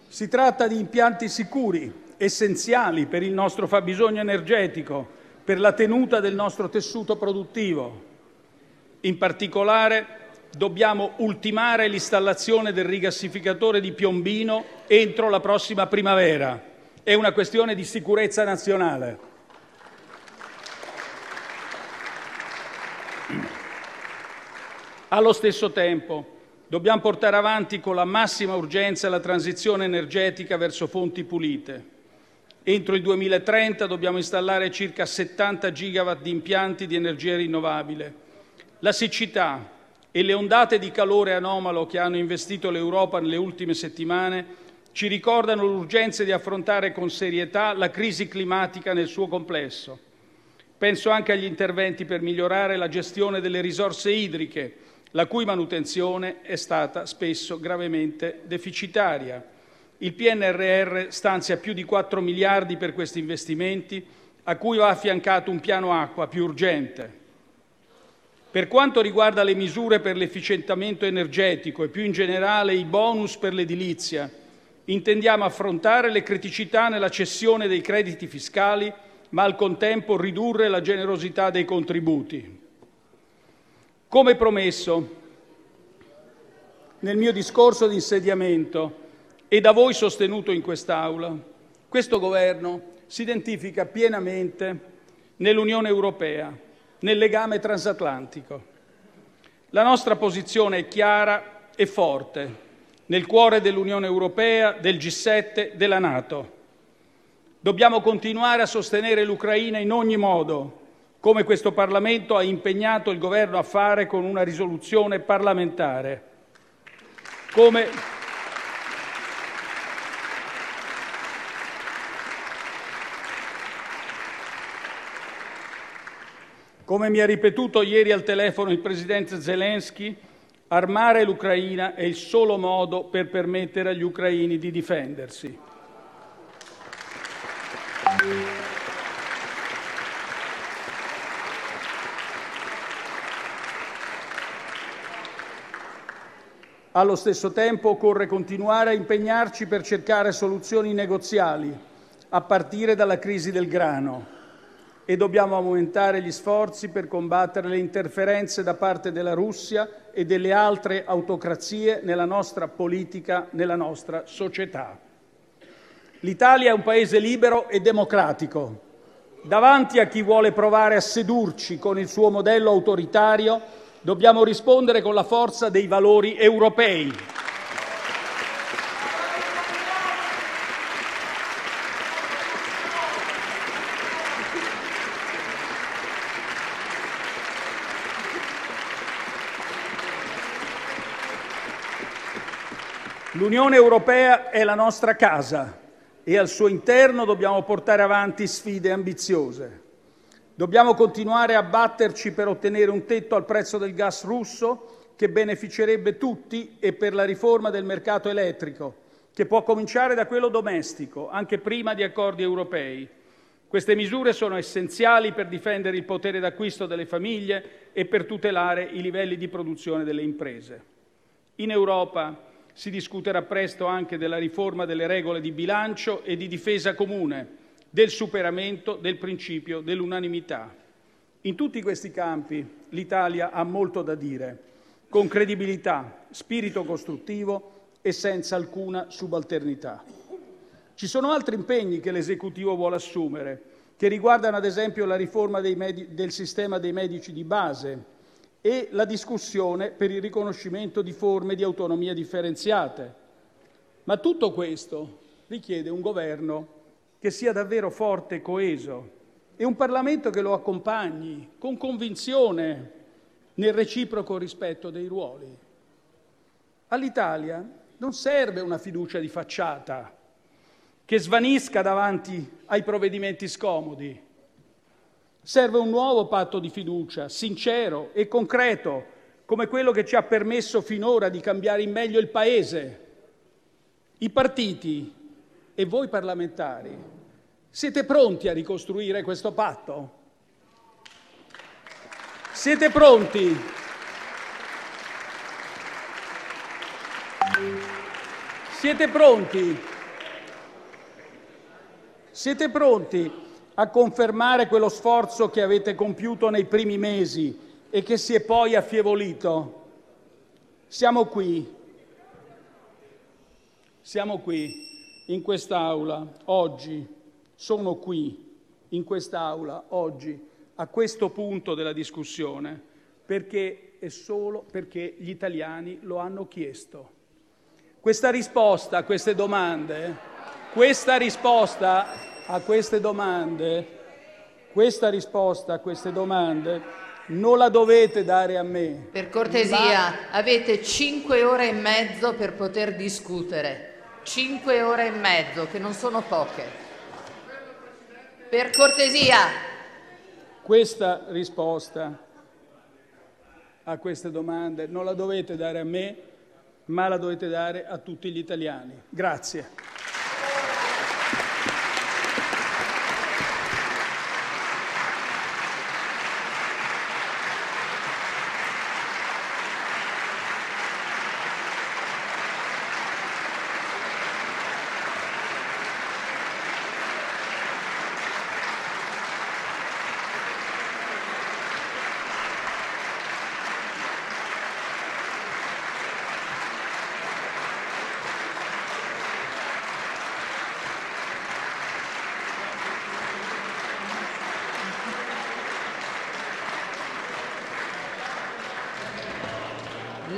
D: Si tratta di impianti sicuri, essenziali per il nostro fabbisogno energetico, per la tenuta del nostro tessuto produttivo. In particolare dobbiamo ultimare l'installazione del rigassificatore di Piombino entro la prossima primavera. È una questione di sicurezza nazionale. Allo stesso tempo Dobbiamo portare avanti con la massima urgenza la transizione energetica verso fonti pulite. Entro il 2030 dobbiamo installare circa 70 gigawatt di impianti di energia rinnovabile. La siccità e le ondate di calore anomalo che hanno investito l'Europa nelle ultime settimane ci ricordano l'urgenza di affrontare con serietà la crisi climatica nel suo complesso. Penso anche agli interventi per migliorare la gestione delle risorse idriche la cui manutenzione è stata spesso gravemente deficitaria. Il PNRR stanzia più di 4 miliardi per questi investimenti, a cui va affiancato un piano acqua più urgente. Per quanto riguarda le misure per l'efficientamento energetico e più in generale i bonus per l'edilizia, intendiamo affrontare le criticità nella cessione dei crediti fiscali, ma al contempo ridurre la generosità dei contributi. Come promesso nel mio discorso di insediamento e da voi sostenuto in quest'Aula, questo Governo si identifica pienamente nell'Unione Europea, nel legame transatlantico. La nostra posizione è chiara e forte, nel cuore dell'Unione Europea, del G7, della Nato. Dobbiamo continuare a sostenere l'Ucraina in ogni modo, come questo Parlamento ha impegnato il Governo a fare con una risoluzione parlamentare. Come Come mi ha ripetuto ieri al telefono il presidente Zelensky, armare l'Ucraina è il solo modo per permettere agli ucraini di difendersi. Allo stesso tempo occorre continuare a impegnarci per cercare soluzioni negoziali, a partire dalla crisi del grano, e dobbiamo aumentare gli sforzi per combattere le interferenze da parte della Russia e delle altre autocrazie nella nostra politica, nella nostra società. L'Italia è un Paese libero e democratico. Davanti a chi vuole provare a sedurci con il suo modello autoritario, Dobbiamo rispondere con la forza dei valori europei. L'Unione Europea è la nostra casa e al suo interno dobbiamo portare avanti sfide ambiziose. Dobbiamo continuare a batterci per ottenere un tetto al prezzo del gas russo che beneficerebbe tutti e per la riforma del mercato elettrico, che può cominciare da quello domestico, anche prima di accordi europei. Queste misure sono essenziali per difendere il potere d'acquisto delle famiglie e per tutelare i livelli di produzione delle imprese. In Europa si discuterà presto anche della riforma delle regole di bilancio e di difesa comune del superamento del principio dell'unanimità. In tutti questi campi l'Italia ha molto da dire, con credibilità, spirito costruttivo e senza alcuna subalternità. Ci sono altri impegni che l'Esecutivo vuole assumere, che riguardano ad esempio la riforma medi- del sistema dei medici di base e la discussione per il riconoscimento di forme di autonomia differenziate. Ma tutto questo richiede un governo che sia davvero forte e coeso e un Parlamento che lo accompagni con convinzione nel reciproco rispetto dei ruoli. All'Italia non serve una fiducia di facciata che svanisca davanti ai provvedimenti scomodi. Serve un nuovo patto di fiducia, sincero e concreto, come quello che ci ha permesso finora di cambiare in meglio il Paese. I partiti e voi parlamentari siete pronti a ricostruire questo patto? Siete pronti? Siete pronti? Siete pronti a confermare quello sforzo che avete compiuto nei primi mesi e che si è poi affievolito. Siamo qui, siamo qui in quest'Aula oggi, sono qui in quest'Aula oggi, a questo punto della discussione, perché e solo perché gli italiani lo hanno chiesto. Questa risposta a queste domande, questa risposta a queste domande, questa risposta a queste domande non la dovete dare a me.
F: Per cortesia, ma... avete cinque ore e mezzo per poter discutere. Cinque ore e mezzo, che non sono poche. Per cortesia.
D: Questa risposta a queste domande non la dovete dare a me, ma la dovete dare a tutti gli italiani. Grazie.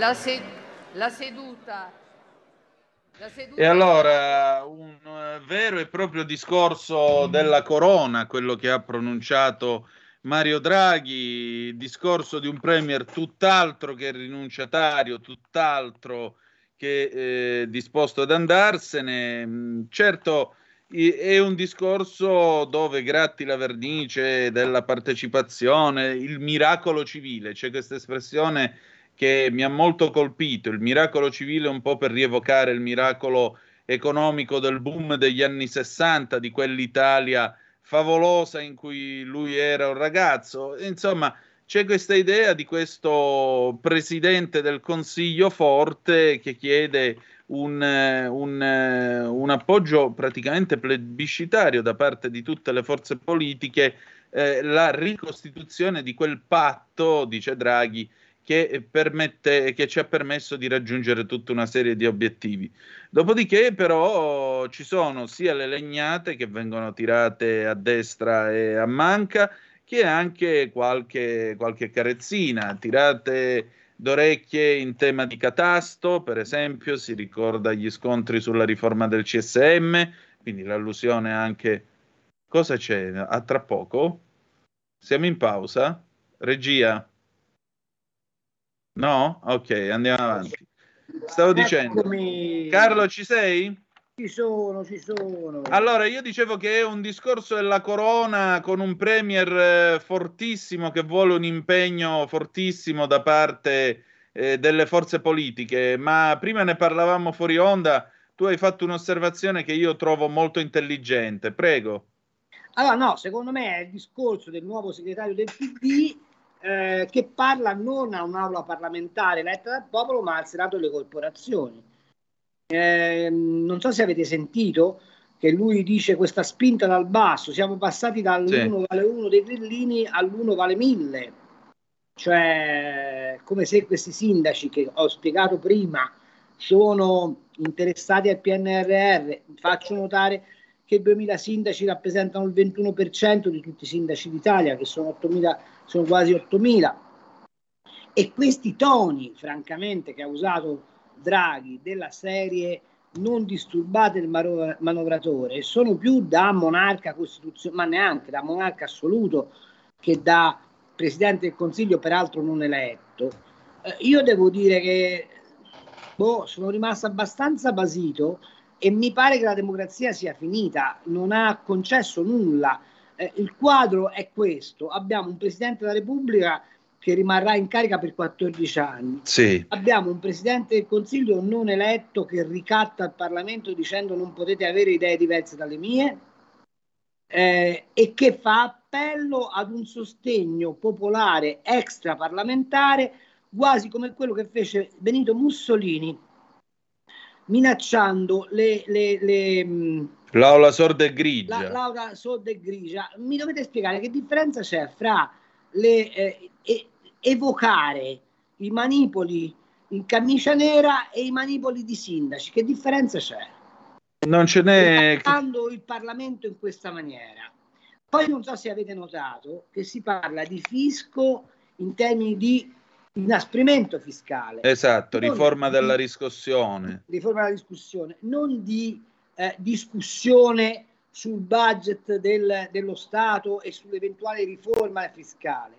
F: La, se- la, seduta,
B: la seduta. E allora un uh, vero e proprio discorso della corona, quello che ha pronunciato Mario Draghi, discorso di un premier tutt'altro che rinunciatario, tutt'altro che eh, disposto ad andarsene. Mm, certo, è un discorso dove gratti la vernice della partecipazione, il miracolo civile, c'è questa espressione che mi ha molto colpito, il miracolo civile un po' per rievocare il miracolo economico del boom degli anni 60, di quell'Italia favolosa in cui lui era un ragazzo. Insomma, c'è questa idea di questo presidente del Consiglio forte che chiede un, un, un appoggio praticamente plebiscitario da parte di tutte le forze politiche, eh, la ricostituzione di quel patto, dice Draghi, che, permette, che ci ha permesso di raggiungere tutta una serie di obiettivi. Dopodiché, però, ci sono sia le legnate che vengono tirate a destra e a manca, che anche qualche, qualche carezzina, tirate d'orecchie in tema di catasto, per esempio, si ricorda gli scontri sulla riforma del CSM, quindi l'allusione anche... Cosa c'è? A tra poco? Siamo in pausa? Regia? No? Ok, andiamo avanti. Stavo dicendo, Carlo, ci sei?
C: Ci sono, ci sono.
B: Allora, io dicevo che è un discorso della corona con un premier eh, fortissimo che vuole un impegno fortissimo da parte eh, delle forze politiche, ma prima ne parlavamo fuori onda, tu hai fatto un'osservazione che io trovo molto intelligente, prego.
C: Allora, no, secondo me è il discorso del nuovo segretario del PD eh, che parla non a un'aula parlamentare eletta dal popolo, ma al Senato delle corporazioni. Eh, non so se avete sentito che lui dice questa spinta dal basso, siamo passati dall'1 sì. vale 1 dei grillini all'1 vale 1000, cioè come se questi sindaci che ho spiegato prima sono interessati al PNRR, faccio notare che 2000 sindaci rappresentano il 21% di tutti i sindaci d'Italia, che sono, 8.000, sono quasi 8.000. E questi toni, francamente, che ha usato Draghi della serie non disturbate il manovratore, sono più da monarca costituzionale, ma neanche da monarca assoluto che da presidente del Consiglio, peraltro non eletto. Eh, io devo dire che boh, sono rimasto abbastanza basito e mi pare che la democrazia sia finita, non ha concesso nulla. Eh, il quadro è questo, abbiamo un Presidente della Repubblica che rimarrà in carica per 14 anni.
B: Sì.
C: Abbiamo un Presidente del Consiglio non eletto che ricatta il Parlamento dicendo non potete avere idee diverse dalle mie eh, e che fa appello ad un sostegno popolare extraparlamentare quasi come quello che fece Benito Mussolini minacciando le, le, le
B: l'aula sorda e grigia.
C: La, l'aula sorda e grigia. Mi dovete spiegare che differenza c'è fra le, eh, evocare i manipoli in camicia nera e i manipoli di sindaci. Che differenza c'è?
B: Non ce n'è.
C: Attaccando il Parlamento in questa maniera. Poi non so se avete notato che si parla di fisco in termini di inasprimento fiscale.
B: Esatto, riforma di, della riscossione.
C: Riforma della discussione, non di eh, discussione sul budget del, dello Stato e sull'eventuale riforma fiscale.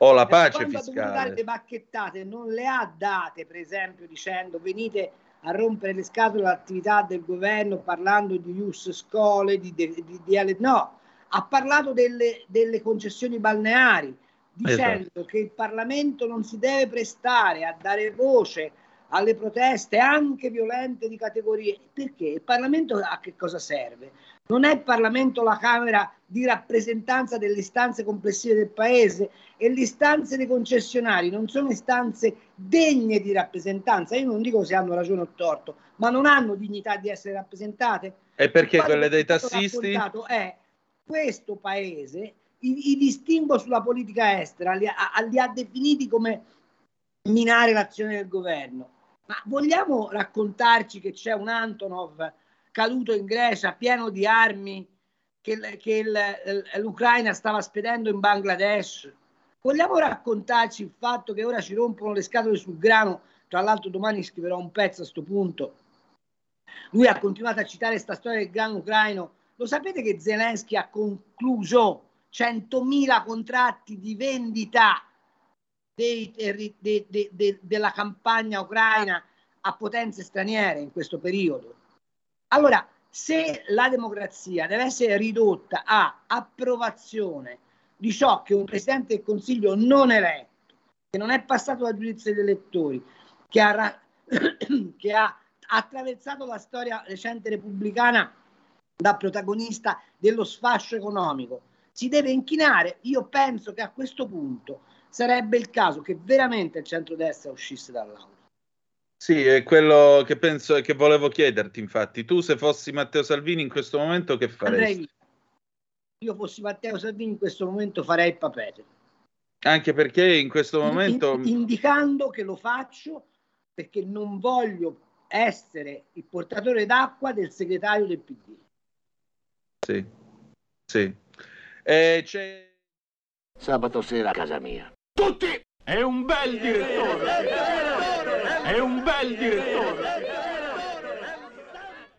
B: O la pace Quando fiscale.
C: Quando le bacchettate non le ha date, per esempio, dicendo venite a rompere le scatole all'attività del governo parlando di Ius Scole, di, di, di, di, no, ha parlato delle, delle concessioni balneari, dicendo esatto. che il Parlamento non si deve prestare a dare voce alle proteste anche violente di categorie. Perché il Parlamento a che cosa serve? Non è il Parlamento la Camera di rappresentanza delle istanze complessive del Paese e le istanze dei concessionari non sono istanze degne di rappresentanza. Io non dico se hanno ragione o torto, ma non hanno dignità di essere rappresentate.
B: E perché quelle dei tassisti?
C: È questo Paese i, i distinguo sulla politica estera, li ha, li ha definiti come minare l'azione del governo. Ma vogliamo raccontarci che c'è un Antonov caduto in Grecia pieno di armi che, che l'Ucraina stava spedendo in Bangladesh? Vogliamo raccontarci il fatto che ora ci rompono le scatole sul grano? Tra l'altro domani scriverò un pezzo a questo punto. Lui ha continuato a citare questa storia del grano ucraino. Lo sapete che Zelensky ha concluso 100.000 contratti di vendita dei, de, de, de, della campagna ucraina a potenze straniere in questo periodo. Allora, se la democrazia deve essere ridotta a approvazione di ciò che un Presidente del Consiglio non eletto, che non è passato dal giudizio degli elettori, che ha, che ha attraversato la storia recente repubblicana da protagonista dello sfascio economico, si deve inchinare. Io penso che a questo punto sarebbe il caso che veramente il centrodestra uscisse dall'aula.
B: Sì, è quello che penso e che volevo chiederti, infatti. Tu se fossi Matteo Salvini in questo momento che faresti? Andrei,
C: io fossi Matteo Salvini in questo momento farei il papete.
B: Anche perché in questo momento...
C: In, indicando che lo faccio perché non voglio essere il portatore d'acqua del segretario del PD.
B: Sì, sì. Eh, c'è...
G: Sabato sera a casa mia.
H: Tutti! È un bel direttore! È un bel direttore!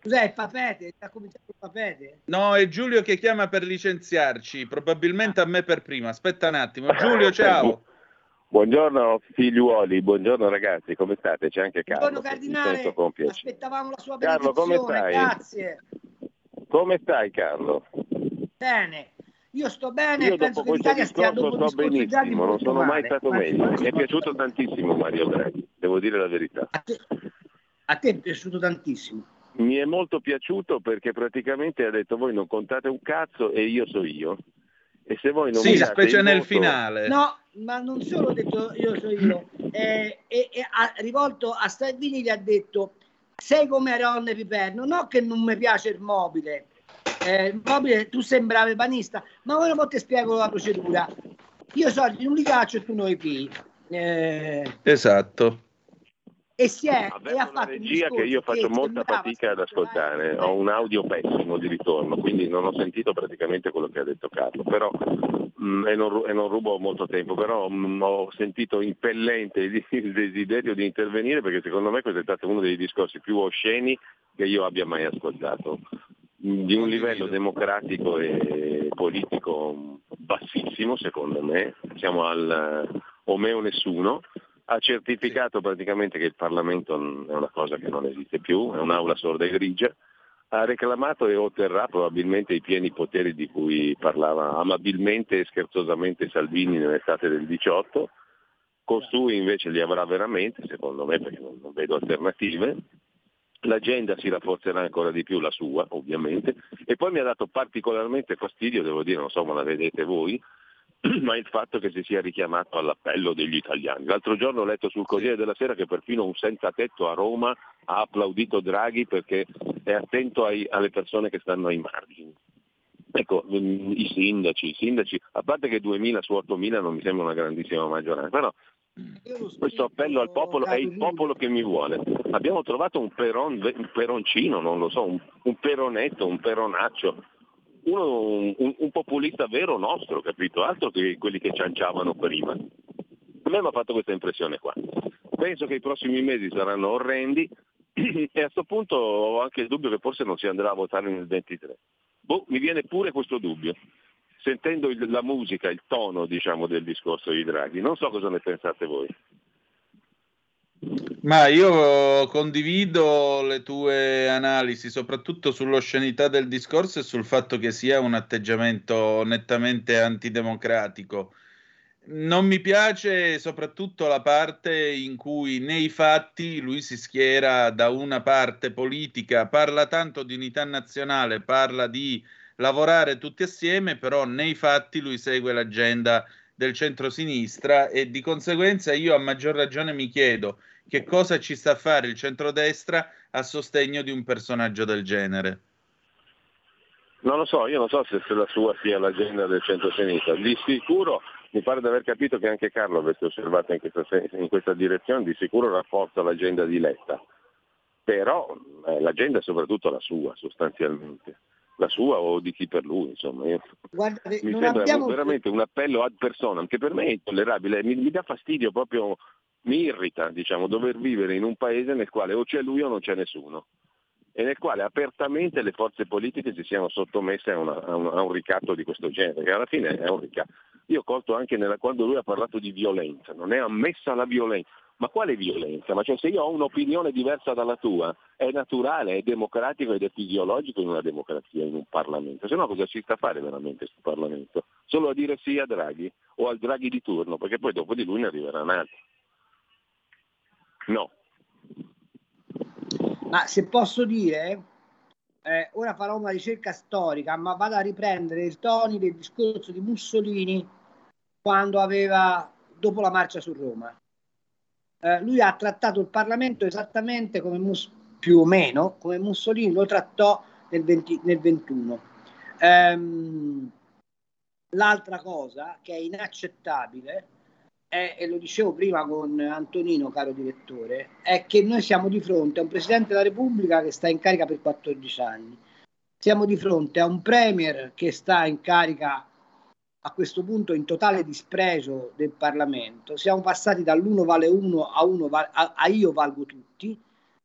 C: Cos'è il papete? Sta cominciando il papete?
B: No, è Giulio che chiama per licenziarci, probabilmente a me per prima. Aspetta un attimo. Giulio, ciao!
I: Buongiorno figliuoli, buongiorno ragazzi, come state? C'è anche Carlo.
C: Buongiorno Cardinale, aspettavamo la sua
I: Carlo, come stai?
C: grazie.
I: Come stai Carlo?
C: Bene, io sto bene,
I: Io
C: penso
I: dopo
C: che
I: questo discorso sto benissimo, non sono mai stato meglio. Mi è piaciuto tantissimo Mario Draghi, devo dire la verità.
C: A te, a te è piaciuto tantissimo?
I: Mi è molto piaciuto perché praticamente ha detto voi non contate un cazzo e io so io. E se voi non
B: sì, specie nel voto... finale.
C: No, ma non solo ho detto io so io, eh, e, e ha rivolto a Salvini gli ha detto sei come Aronne Piperno, no che non mi piace il mobile, eh, mobile, tu sembravi banista, ma ora poi ti spiego la procedura. Io so di un li caccio e tu noi qui.
B: Eh, esatto.
C: E si è e ha fatto
I: regia che io faccio che molta fatica ad ascoltare, ho un audio pessimo di ritorno, quindi non ho sentito praticamente quello che ha detto Carlo, però mh, mm, e, non, e, non, rubo molto tempo, però mh, mm, ho sentito impellente il desiderio di intervenire perché secondo me questo è stato uno dei discorsi più osceni che io abbia mai ascoltato di un livello democratico e politico bassissimo secondo me, siamo al o me o nessuno, ha certificato praticamente che il Parlamento è una cosa che non esiste più, è un'aula sorda e grigia, ha reclamato e otterrà probabilmente i pieni poteri di cui parlava amabilmente e scherzosamente Salvini nell'estate del 18, costui invece li avrà veramente, secondo me, perché non, vedo alternative. L'agenda si rafforzerà ancora di più, la sua ovviamente, e poi mi ha dato particolarmente fastidio, devo dire, non so come la vedete voi, ma il fatto che si sia richiamato all'appello degli italiani. L'altro giorno ho letto sul Corriere della Sera che perfino un senza tetto a Roma ha applaudito Draghi perché è attento ai, alle persone che stanno ai margini. Ecco, mm, i sindaci, i sindaci, a parte che 2.000 su 8.000 non mi sembra una grandissima maggioranza, però questo appello al popolo è il popolo che mi vuole. Abbiamo trovato un, peron, un peroncino, non lo so, un, un peronetto, un peronaccio, uno, un, un, populista vero nostro, capito? Altro che quelli che cianciavano prima. A me mi ha fatto questa impressione qua. Penso che i prossimi mesi saranno orrendi e a questo punto ho anche il dubbio che forse non si andrà a votare nel 23. Boh, mi viene pure questo dubbio, sentendo il, la musica, il tono diciamo, del discorso di Draghi. Non so cosa ne pensate voi.
B: Ma io condivido le tue analisi, soprattutto sull'oscenità del discorso e sul fatto che sia un atteggiamento nettamente antidemocratico. Non mi piace soprattutto la parte in cui nei fatti lui si schiera da una parte politica, parla tanto di unità nazionale, parla di lavorare tutti assieme, però nei fatti lui segue l'agenda del centro-sinistra e di conseguenza io a maggior ragione mi chiedo che cosa ci sta a fare il centrodestra a sostegno di un personaggio del genere.
I: Non lo so, io non so se, la sua sia l'agenda del centro-sinistra. Di sicuro mi pare di aver capito che anche Carlo avesse osservato in questa, in questa direzione, di sicuro rafforza l'agenda di Letta, però eh, l'agenda è soprattutto la sua sostanzialmente la sua o di chi per lui, insomma. Guarda, mi sembra abbiamo... veramente un appello ad personam che per me è intollerabile, mi, mi dà fastidio proprio mi irrita diciamo, dover vivere in un paese nel quale o c'è lui o non c'è nessuno e nel quale apertamente le forze politiche si siano sottomesse a, una, a, un, a un, ricatto di questo genere, che alla fine è un ricatto. Io ho colto anche nella, quando lui ha parlato di violenza, non è ammessa la violenza, ma quale violenza? Ma cioè, se io ho un'opinione diversa dalla tua, è naturale, è democratico ed è fisiologico in una democrazia, in un Parlamento. Se no cosa ci sta a fare veramente questo Parlamento? Solo a dire sì a Draghi o al Draghi di turno, perché poi dopo di lui ne arriverà un altro. No.
C: Ma se posso dire, eh, ora farò una ricerca storica, ma vado a riprendere il tono del discorso di Mussolini quando aveva, dopo la marcia su Roma. Eh, lui ha trattato il Parlamento esattamente come Mus- più o meno come Mussolini lo trattò nel, 20, nel 21. Ehm, l'altra cosa che è inaccettabile è, e lo dicevo prima con Antonino, caro direttore, è che noi siamo di fronte a un Presidente della Repubblica che sta in carica per 14 anni, siamo di fronte a un Premier che sta in carica a questo punto in totale disprezzo del Parlamento, siamo passati dall'uno vale uno a, uno va- a, a io valgo tutti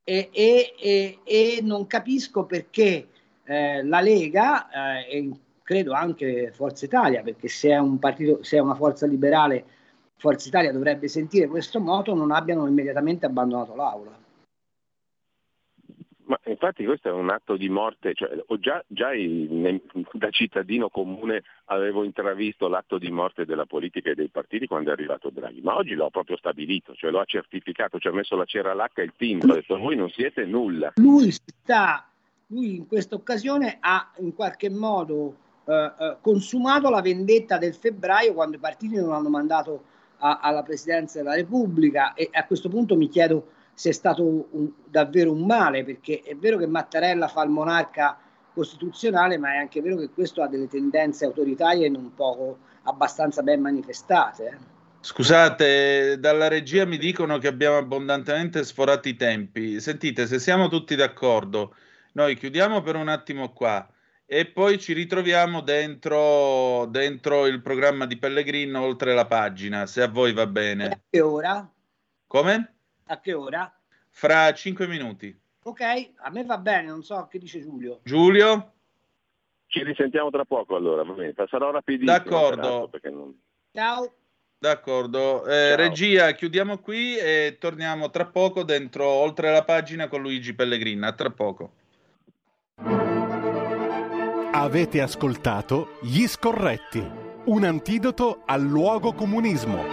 C: e, e, e, e non capisco perché eh, la Lega eh, e credo anche Forza Italia, perché se è un partito, se è una forza liberale Forza Italia dovrebbe sentire questo moto non abbiano immediatamente abbandonato l'aula.
I: Ma infatti questo è un atto di morte, cioè, già, già in, da cittadino comune avevo intravisto l'atto di morte della politica e dei partiti quando è arrivato Draghi, ma oggi l'ho proprio stabilito, cioè lo ha certificato, ci ha messo la cera all'H e il team, ha detto voi non siete nulla.
C: Lui sta, lui in questa occasione ha in qualche modo eh, eh consumato la vendetta del febbraio quando i partiti non hanno mandato a, alla Presidenza della Repubblica e a questo punto mi chiedo se è stato un, davvero un male, perché è vero che Mattarella fa il monarca costituzionale, ma è anche vero che questo ha delle tendenze autoritarie non poco abbastanza ben manifestate. Eh.
B: Scusate, dalla regia mi dicono che abbiamo abbondantemente sforato i tempi. Sentite, se siamo tutti d'accordo, noi chiudiamo per un attimo qua e poi ci ritroviamo dentro, dentro il programma di Pellegrino oltre la pagina, se a voi va bene.
C: Che ora?
B: Come?
C: A che ora?
B: Fra cinque minuti.
C: Ok, a me va bene, non so che dice Giulio.
B: Giulio?
I: Ci risentiamo tra poco allora, va bene, sarò rapidissimo.
B: D'accordo.
C: Non... Ciao.
B: D'accordo, eh, regia, chiudiamo qui e torniamo tra poco dentro oltre la pagina con Luigi Pellegrina. A tra poco.
E: Avete ascoltato Gli Scorretti, un antidoto al luogo comunismo.